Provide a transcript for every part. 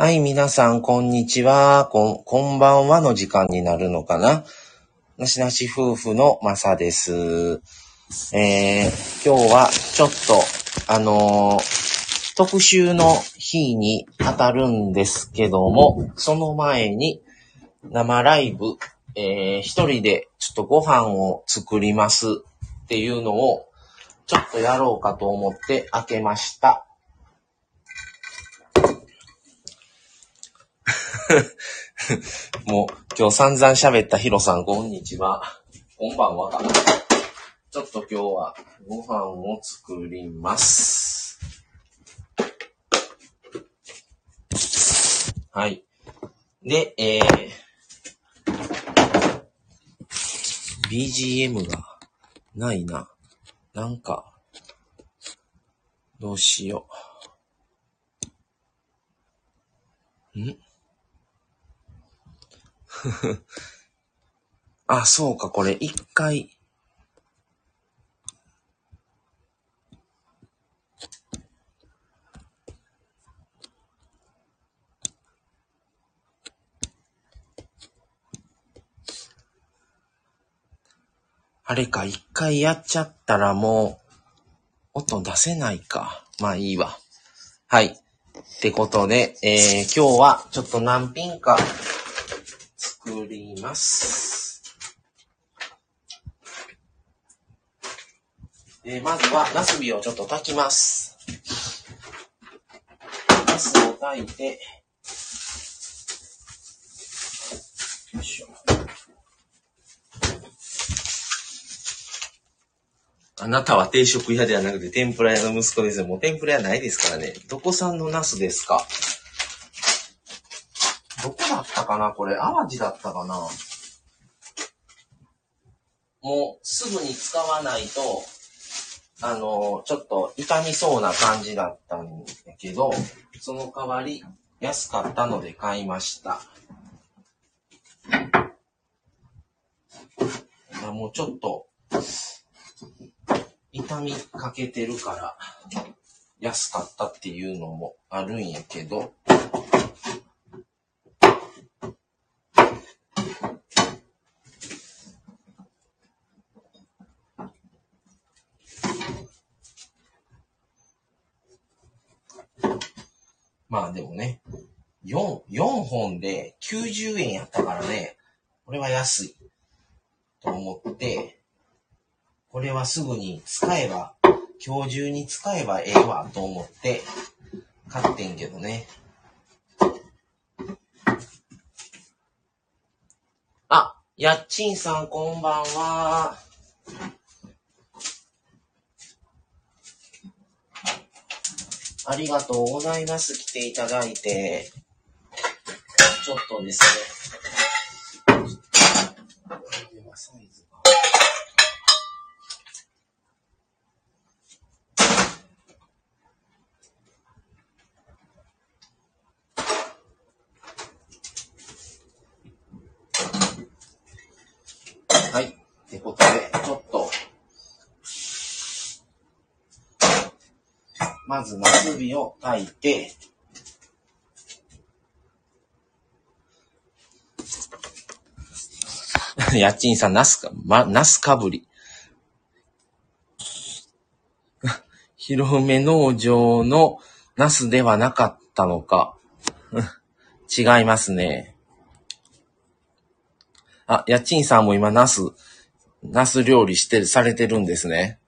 はい、皆さん、こんにちは。こん、こんばんはの時間になるのかな？なしなし夫婦のまさです。えー、今日はちょっと、あのー特集の日に当たるんですけども、その前に生ライブ、えー、一人でちょっとご飯を作りますっていうのをちょっとやろうかと思って開けました。もう今日散々喋ったヒロさん、こんにちは。こんばんは。ちょっと今日はご飯を作ります。はい。で、えー、BGM がないな。なんか、どうしよう。ん？あ、そうか、これ一回。あれか、一回やっちゃったらもう、音出せないか。まあいいわ。はい。ってことで、えー、今日はちょっと何品か作ります。えーまずは、ナスビをちょっと炊きます。ナスを炊いて、よいしょ。あなたは定食屋ではなくて天ぷら屋の息子です。もう天ぷら屋ないですからね。どこ産のナスですか？かなこれ、淡路だったかな。もう、すぐに使わないと、あの、ちょっと傷みそうな感じだったんだけど、その代わり、安かったので買いました。もうちょっと、傷みかけてるから、安かったっていうのもあるんやけど、まあでもね、4、4本で90円やったからね、これは安い。と思って、これはすぐに使えば、今日中に使えばええわと思って、買ってんけどね。あ、やっちんさんこんばんは。ありがとうございます。来ていただいて。ちょっとですね。はい。ってことで、ちょっと、まず、ナスビを炊いて、やっちんさん、ナスか、ま、ナスかぶり。広め農場のナスではなかったのか。違いますね。あ、やっちんさんも今ナス、ナス料理して、されてるんですね。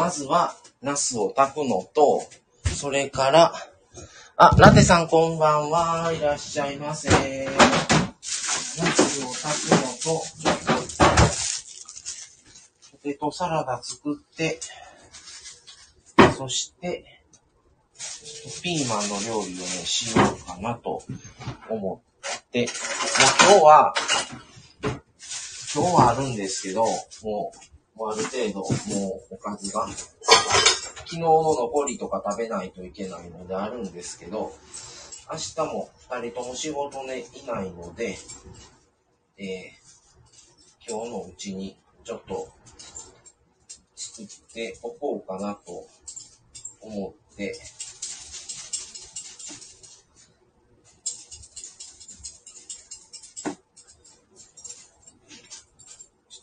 まずは、ナスを炊くのと、それから、あ、ラテさんこんばんは。いらっしゃいませ。ナスを炊くのと、ポテトサラダ作って、そして、ピーマンの料理をね、しようかなと思って、まあ、今日は、今日はあるんですけど、もう、もうある程度、もうおかずが、昨日の残りとか食べないといけないのであるんですけど、明日も2人とも仕事ね、いないので、えー今日のうちにちょっと作っておこうかなと思って、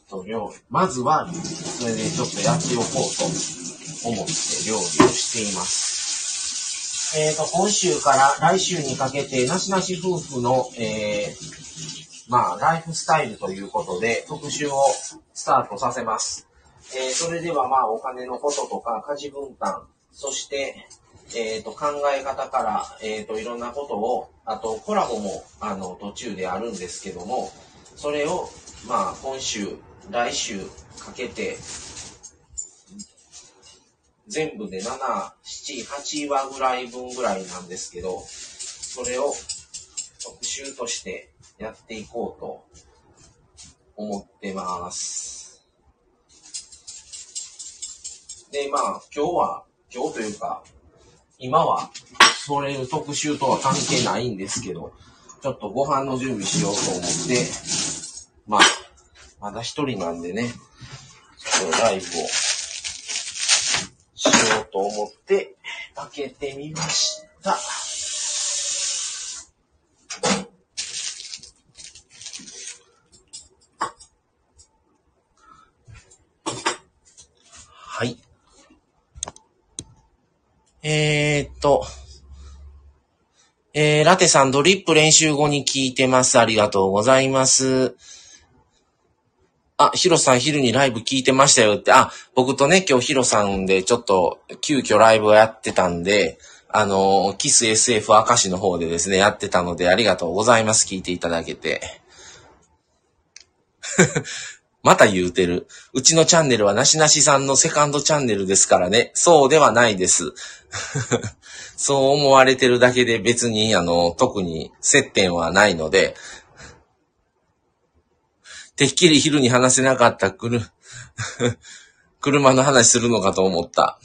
と料理、まずは、それでちょっとやっておこうと思って料理をしています。えっ、ー、と、今週から来週にかけて、なしなし夫婦の、えー、まあ、ライフスタイルということで、特集をスタートさせます。えー、それではまあ、お金のこととか、家事分担、そして、えっ、ー、と、考え方から、えっ、ー、と、いろんなことを、あと、コラボも、あの、途中であるんですけども、それを、まあ、今週、来週かけて、全部で7、7、8話ぐらい分ぐらいなんですけど、それを特集としてやっていこうと思ってます。で、まあ、今日は、今日というか、今は、それ特集とは関係ないんですけど、ちょっとご飯の準備しようと思って、まあ、まだ一人なんでね、ちょっとライブをしようと思って開けてみました。はい。えー、っと、えー、ラテさんドリップ練習後に聞いてます。ありがとうございます。あ、ヒロさん昼にライブ聞いてましたよって、あ、僕とね、今日ヒロさんでちょっと急遽ライブをやってたんで、あの、キス SF 明石の方でですね、やってたのでありがとうございます。聞いていただけて。また言うてる。うちのチャンネルはなしなしさんのセカンドチャンネルですからね。そうではないです。そう思われてるだけで別に、あの、特に接点はないので、てっきり昼に話せなかったくる、車の話するのかと思った。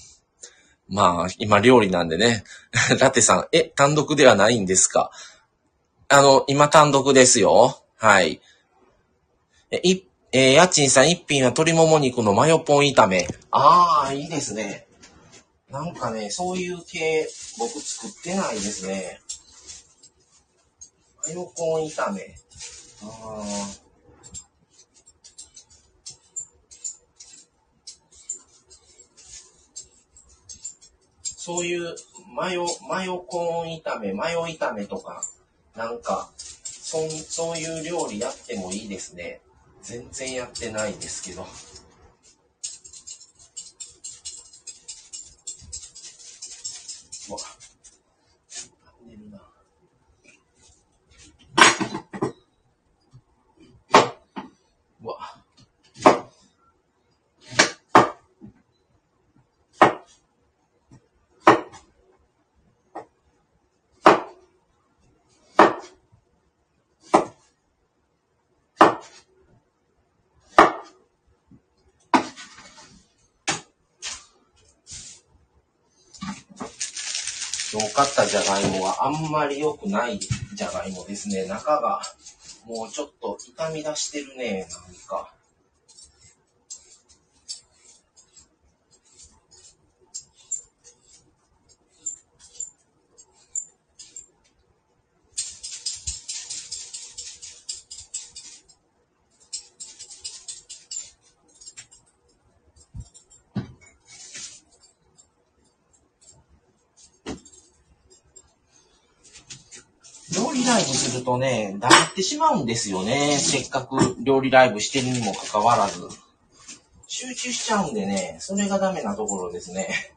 まあ、今料理なんでね。ラテさん、え、単独ではないんですか？あの、今単独ですよ。はい。え、い、えー、家賃さん一品は鶏もも肉のマヨポン炒め。ああ、いいですね。なんかね、そういう系、僕作ってないですね。マヨポン炒め。ああ。そういうマヨ、マヨコーン炒め、マヨ炒めとか、なんか、そそういう料理やってもいいですね。全然やってないですけど。今日買ったじゃがいもはあんまり良くないじゃがいもですね。中がもうちょっと傷み出してるね、なんか。とね、黙ってしまうんですよね。せっかく料理ライブしてるにもかかわらず。集中しちゃうんでね、それがダメなところですね。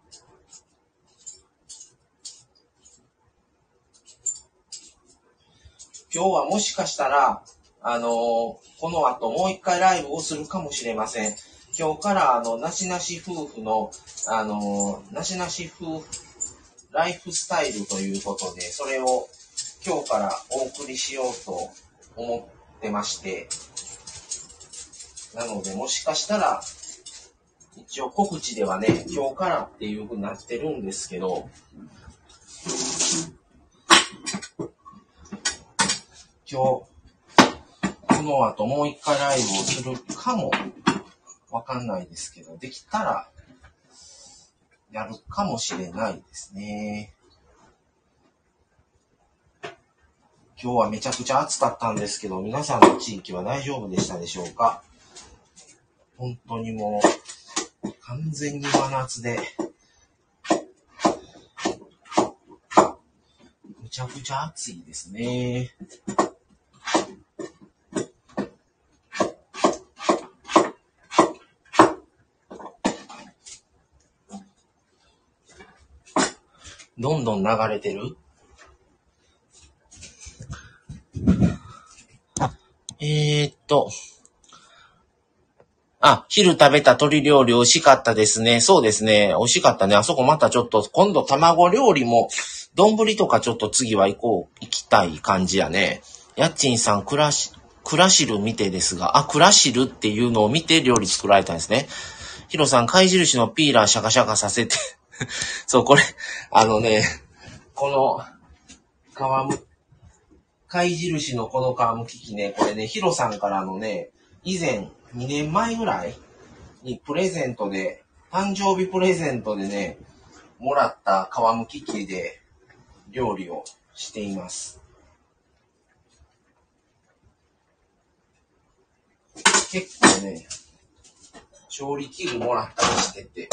今日はもしかしたら、あのー、この後もう一回ライブをするかもしれません。今日からあの、なしなし夫婦の、あのー、なしなし夫婦、ライフスタイルということで、それを今日からお送りしようと思ってまして、なのでもしかしたら、一応告知ではね、今日からっていう風になってるんですけど、今日、この後もう一回ライブをするかもわかんないですけど、できたらやるかもしれないですね。今日はめちゃくちゃ暑かったんですけど、皆さんの地域は大丈夫でしたでしょうか？本当にもう、完全に真夏で、むちゃくちゃ暑いですね。どんどん流れてるえー、っと。あ、昼食べた鶏料理美味しかったですね。そうですね。美味しかったね。あそこまたちょっと、今度卵料理も、丼とかちょっと次は行こう、行きたい感じやね。やっちんさん、クラシ、クラシル見てですが、あ、クラシルっていうのを見て料理作られたんですね。ヒロさん、貝印のピーラーシャカシャカさせて そう、これ、あのね、この、皮む、貝印のこの皮むき器ね、これね、ヒロさんからのね、以前、2年前ぐらいにプレゼントで、誕生日プレゼントでね、もらった皮むき器で料理をしています。結構ね、調理器具もらったりしてて、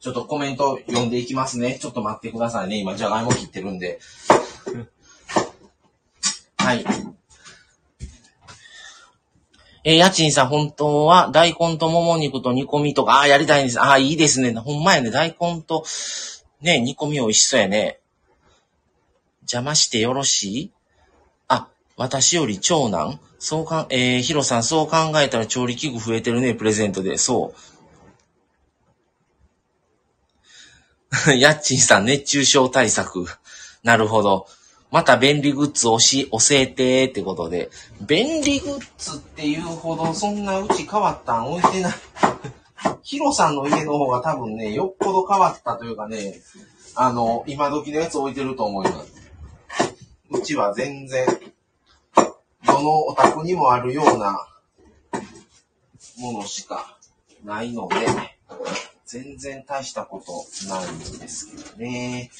ちょっとコメント読んでいきますね。ちょっと待ってくださいね。今、じゃがいも切ってるんで。はい。えー、家賃さん、本当は大根ともも肉と煮込みとか、ああ、やりたいんです。ああ、いいですね。ほんまやね。大根と、ね、煮込み美味しそうやね。邪魔してよろしい？あ、私より長男？そうかん、えー、ヒロさん、そう考えたら調理器具増えてるね、プレゼントで。そう。やっちんさん、熱中症対策。なるほど。また便利グッズをし、教えてってことで。便利グッズっていうほど、そんなうち変わったん？置いてない。ヒロさんの家の方が多分ね、よっぽど変わったというかね、あの、今時のやつ置いてると思います。うちは全然、どのお宅にもあるようなものしかないので、全然大したことないんですけどね。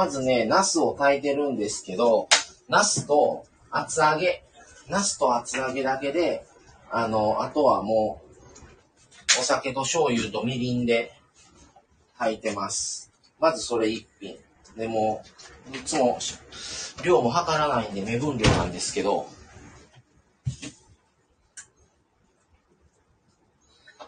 まずね、ナスを炊いてるんですけど、ナスと厚揚げ、ナスと厚揚げだけで、あの、あとはもう、お酒と醤油とみりんで炊いてます。まずそれ一品。でも、いつも、量も測らないんで目分量なんですけど、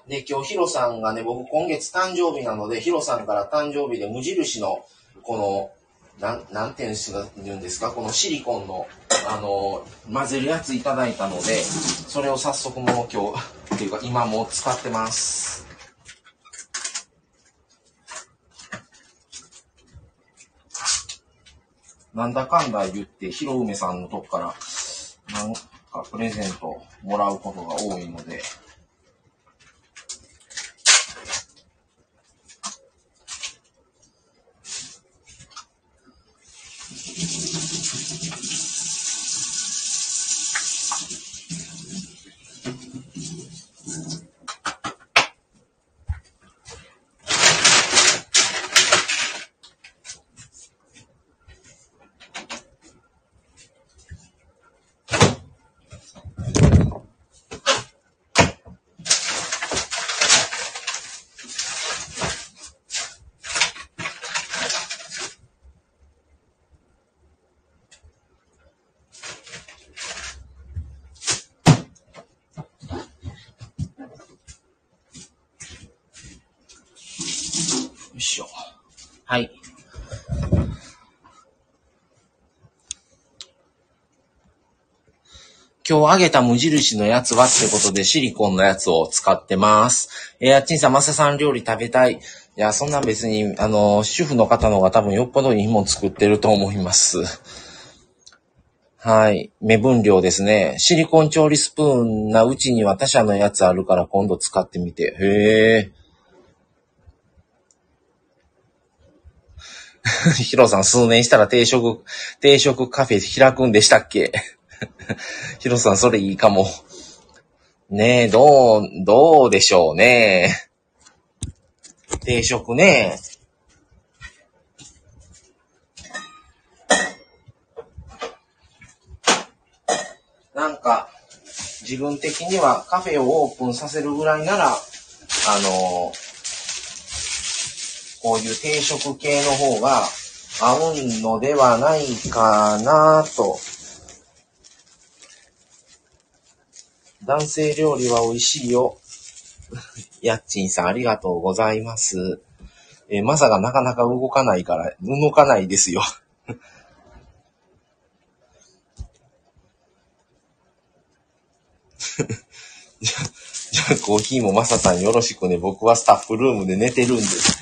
で、今日ヒロさんがね、僕今月誕生日なので、ヒロさんから誕生日で無印のこのなん、なんて言うんですか、このシリコンの、あの、混ぜるやついただいたので、それを早速もう今日、っていうか今も使ってます。なんだかんだ言って、ひろうめさんのとこから、なんかプレゼントもらうことが多いので、今日あげた無印のやつはってことでシリコンのやつを使ってます。えー、あっちんさん、まささん料理食べたい。いや、そんな別に、あの、主婦の方の方が多分よっぽどいいもん作ってると思います。はい。目分量ですね。シリコン調理スプーンなうちには他社のやつあるから今度使ってみて。へえ。ヒロさん数年したら定食、定食カフェ開くんでしたっけ？ヒロさんそれいいかも。ねえ、どう、どうでしょうね。定食ね。なんか、自分的にはカフェをオープンさせるぐらいなら、あのこういう定食系の方が合うのではないかなと。男性料理は美味しいよ。やっちんさんありがとうございます。えー、まさがなかなか動かないから、動かないですよ。じゃじゃあコーヒーもマサさんよろしくね。僕はスタッフルームで寝てるんです。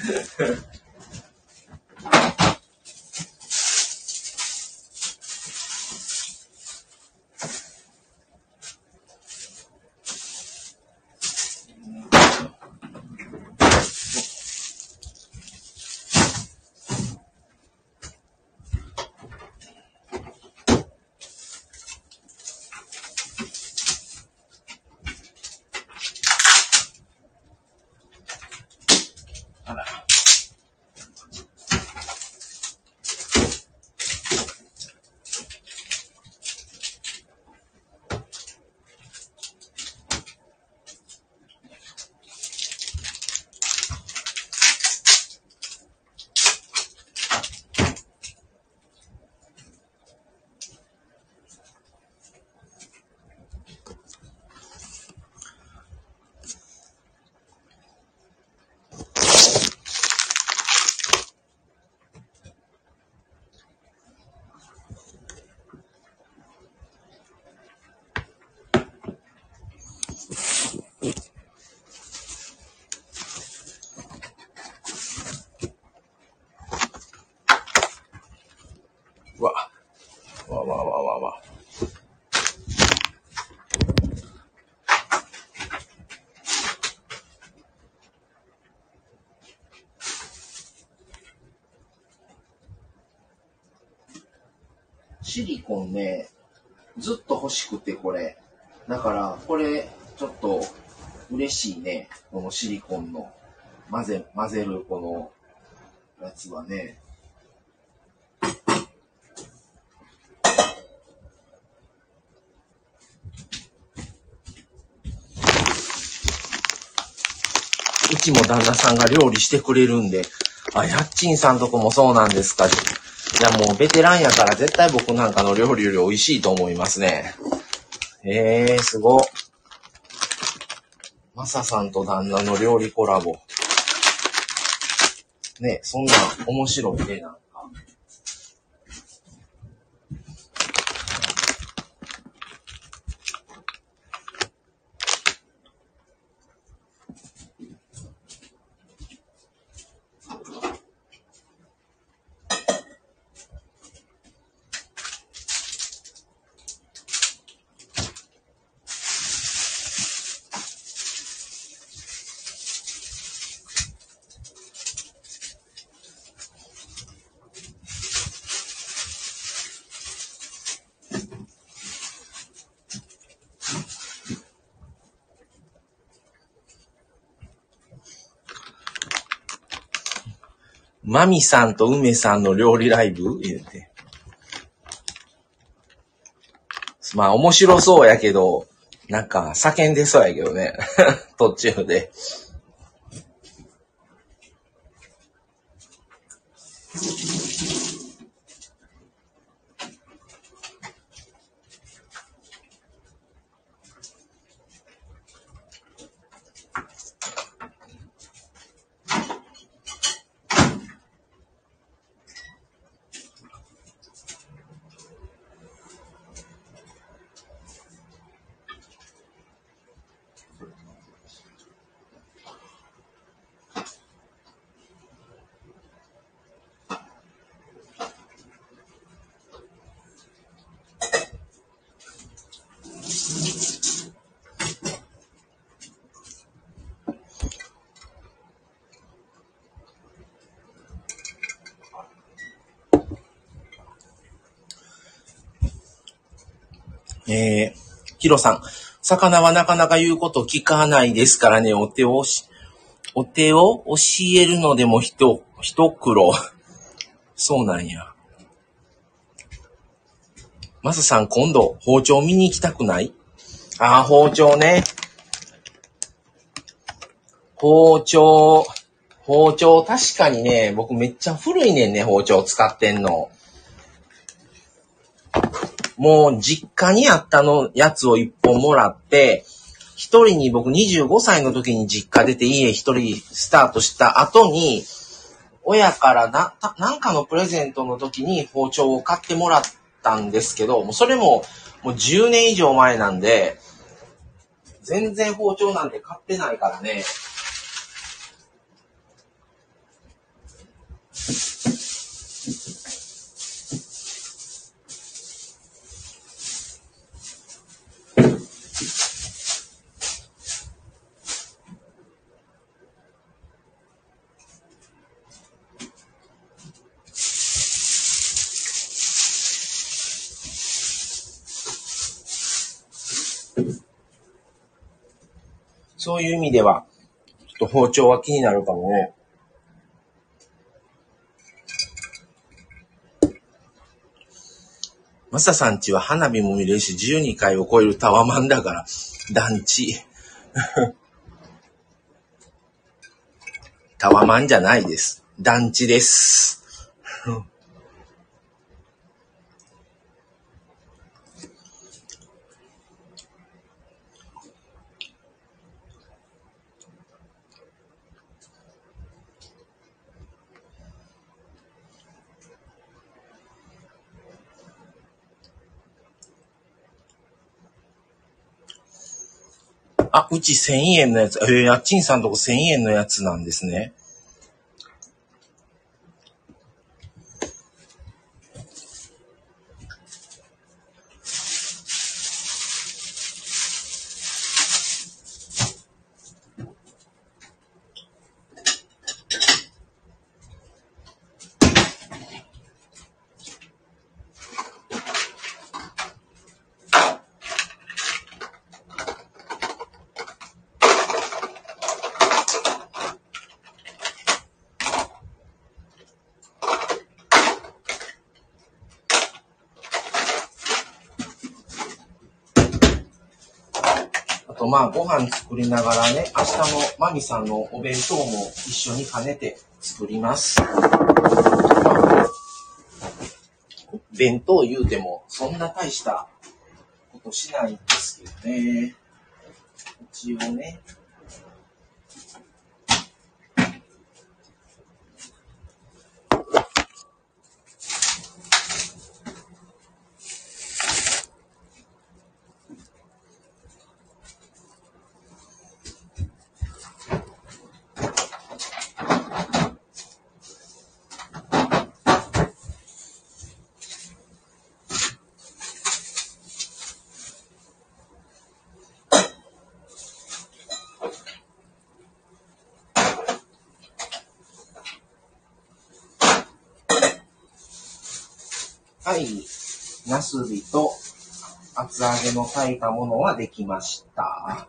シリコンね、ずっと欲しくてこれ。だから、これ、ちょっと、嬉しいね。このシリコンの、混ぜ、混ぜるこの、やつはね。うちも旦那さんが料理してくれるんで、あ、やっちんさんとこもそうなんですか。いや、もうベテランやから絶対僕なんかの料理より美味しいと思いますね。ええー、すご。マサさんと旦那の料理コラボ。ね、そんな面白いね、なマミさんと梅さんの料理ライブ？言うて。まあ面白そうやけど、なんか叫んでそうやけどね。途中で。えー、ヒロさん。魚はなかなか言うこと聞かないですからね、お手をし、お手を教えるのでもひと、一苦労。そうなんや。マスさん、今度、包丁見に行きたくない？ああ、包丁ね。包丁、包丁、確かにね、僕めっちゃ古いねんね、包丁使ってんの。もう実家にあったのやつを一本もらって、一人に僕25歳の時に実家出て家一人スタートした後に、親からな、なんかのプレゼントの時に包丁を買ってもらったんですけど、もうそれももう10年以上前なんで、全然包丁なんて買ってないからね。そういう意味では、ちょっと包丁は気になるかもね。マサさんちは花火も見れるし、12回を超えるタワマンだから、団地。タワマンじゃないです。団地です。あ、うち1000円のやつ。えー、家賃さんとこ1000円のやつなんですね。まあ、ご飯作りながらね、明日のマミさんのお弁当も一緒に兼ねて作ります。弁当言うても、そんな大したことしないんですけどね。一応ね。はい。ナスビと厚揚げの炊いたものはできました。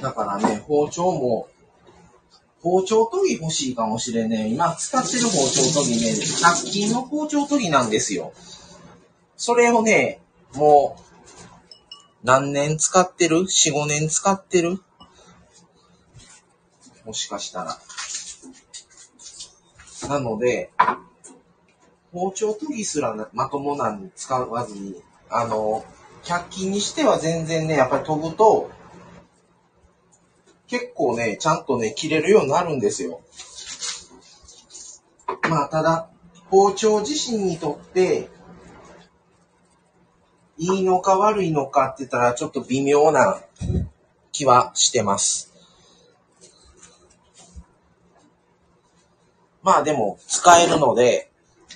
だからね、包丁も、包丁研ぎ欲しいかもしれんね。今使ってる包丁研ぎね、100均の包丁研ぎなんですよ。それをね、もう、何年使ってる ?4、5年使ってる？もしかしたら。なので、包丁研ぎすらまともなん使わずに、あの、100均にしては全然ね、やっぱり研ぐと、結構ね、ちゃんとね、切れるようになるんですよ。まあ、ただ、包丁自身にとって、いいのか悪いのかって言ったら、ちょっと微妙な気はしてます。まあでも、使えるので、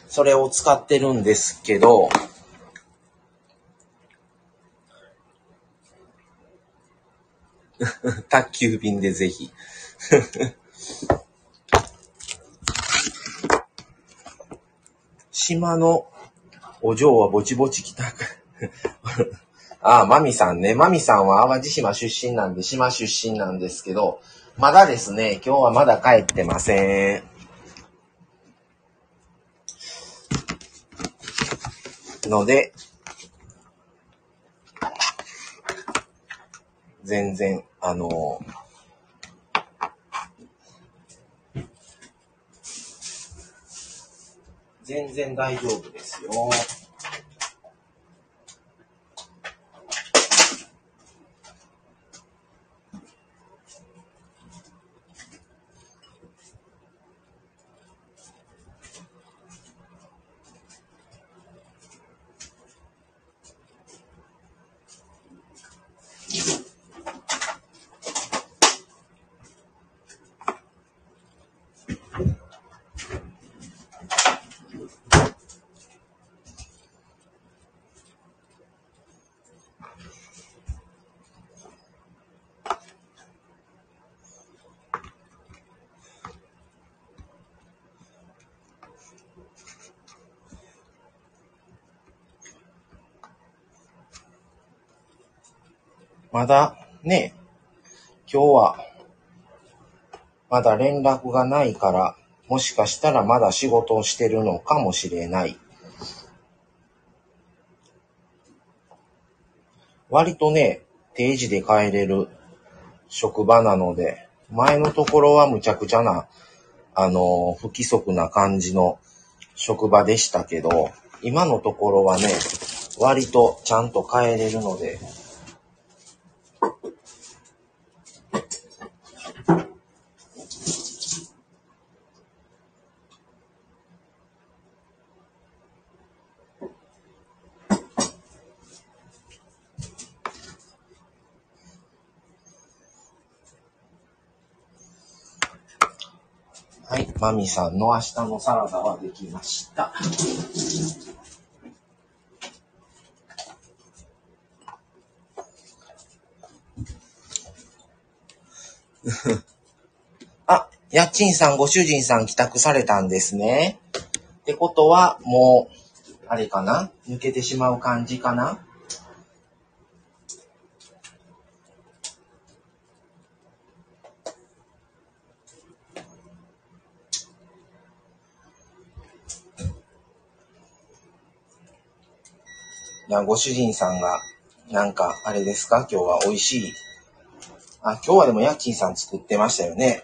それを使ってるんですけど、宅急便でぜひ。島のお嬢はぼちぼち来た。あ あ、マミさんね。マミさんは淡路島出身なんで、島出身なんですけど、まだですね、今日はまだ帰ってません。ので、全然、あの、全然大丈夫ですよ。まだね、今日はまだ連絡がないから、もしかしたらまだ仕事をしてるのかもしれない。割とね、定時で帰れる職場なので、前のところはむちゃくちゃな、あの、不規則な感じの職場でしたけど、今のところはね、割とちゃんと帰れるので、マミさんの明日のサラダはできました。あ、家賃さん、ご主人さん帰宅されたんですね。ってことは、もう、あれかな？抜けてしまう感じかな？いや、ご主人さんが、なんか、あれですか？今日は美味しい。あ、今日はでも家賃さん作ってましたよね。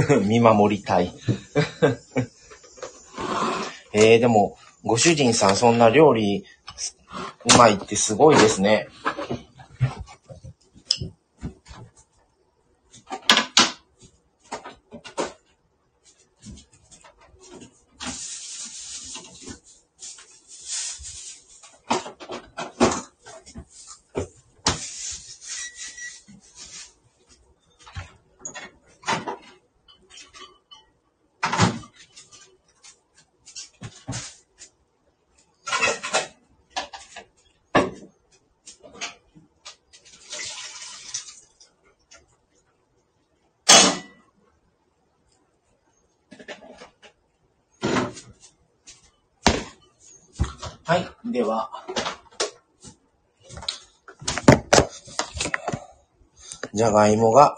見守りたい。えー、でも、ご主人さんそんな料理うまいってすごいですね。はい。では。じゃがいもが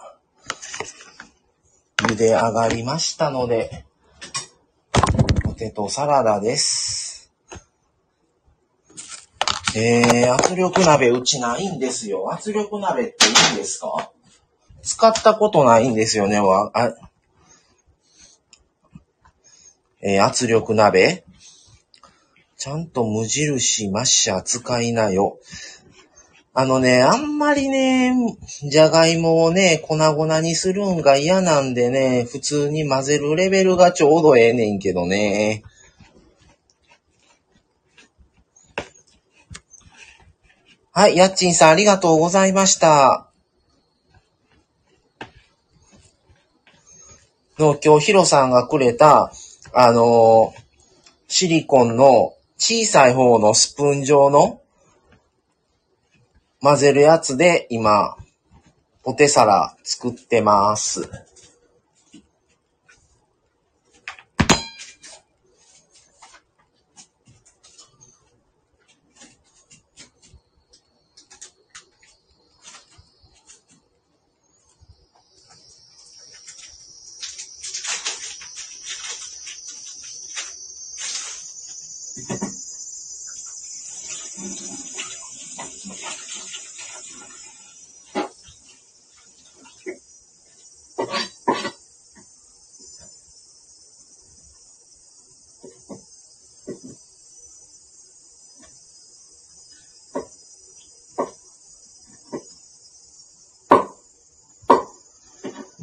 茹で上がりましたので、ポテトサラダです。えー、圧力鍋うちないんですよ。圧力鍋っていいんですか？使ったことないんですよね。わあえー圧力鍋ちゃんと無印マッシャー使いなよ。あのね、あんまりね、じゃがいもをね、粉々にするんが嫌なんでね、普通に混ぜるレベルがちょうどええねんけどね。はい、やっちんさんありがとうございました。の、今日ヒロさんがくれた、あのーシリコンの小さい方のスプーン状の混ぜるやつで今、ポテサラ作ってます。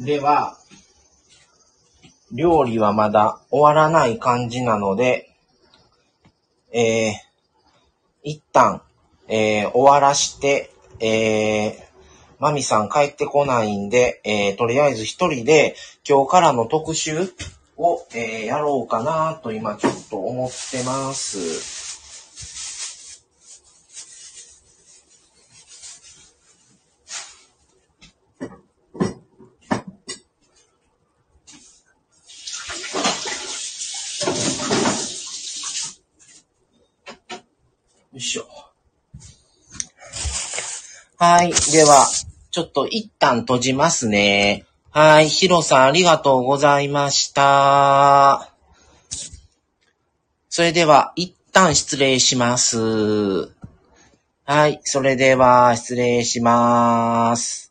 では、料理はまだ終わらない感じなので、えー、一旦、えー、終わらして、えー、マミさん帰ってこないんで、えー、とりあえず一人で今日からの特集を、えー、やろうかなと今ちょっと思ってます。はい。では、ちょっと一旦閉じますね。はい。ヒロさんありがとうございました。それでは、一旦失礼します。はい。それでは、失礼します。